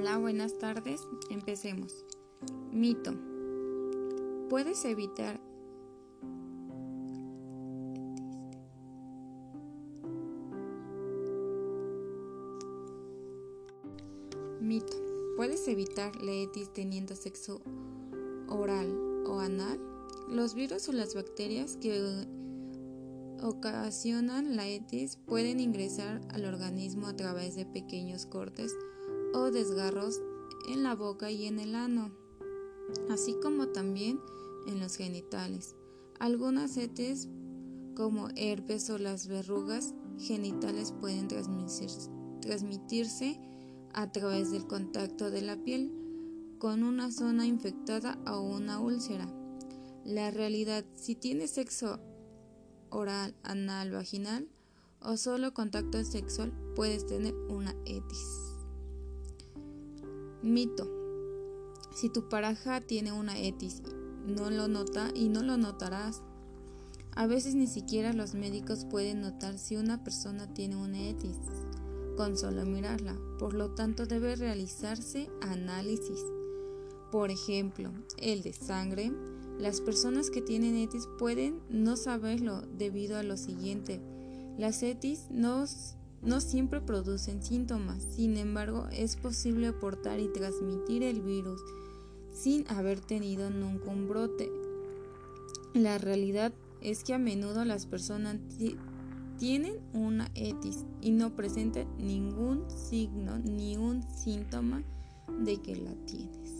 Hola, buenas tardes. Empecemos. Mito. ¿Puedes evitar Mito. ¿Puedes evitar la etis teniendo sexo oral o anal? Los virus o las bacterias que ocasionan la etis pueden ingresar al organismo a través de pequeños cortes o desgarros en la boca y en el ano, así como también en los genitales. Algunas etes como herpes o las verrugas genitales pueden transmitirse a través del contacto de la piel con una zona infectada o una úlcera. La realidad, si tienes sexo oral, anal, vaginal o solo contacto sexual, puedes tener una etis. Mito. Si tu pareja tiene una etis, no lo nota y no lo notarás. A veces ni siquiera los médicos pueden notar si una persona tiene una etis con solo mirarla. Por lo tanto, debe realizarse análisis. Por ejemplo, el de sangre. Las personas que tienen etis pueden no saberlo debido a lo siguiente. Las etis no no siempre producen síntomas, sin embargo es posible aportar y transmitir el virus sin haber tenido nunca un brote. La realidad es que a menudo las personas tienen una etis y no presentan ningún signo ni un síntoma de que la tienes.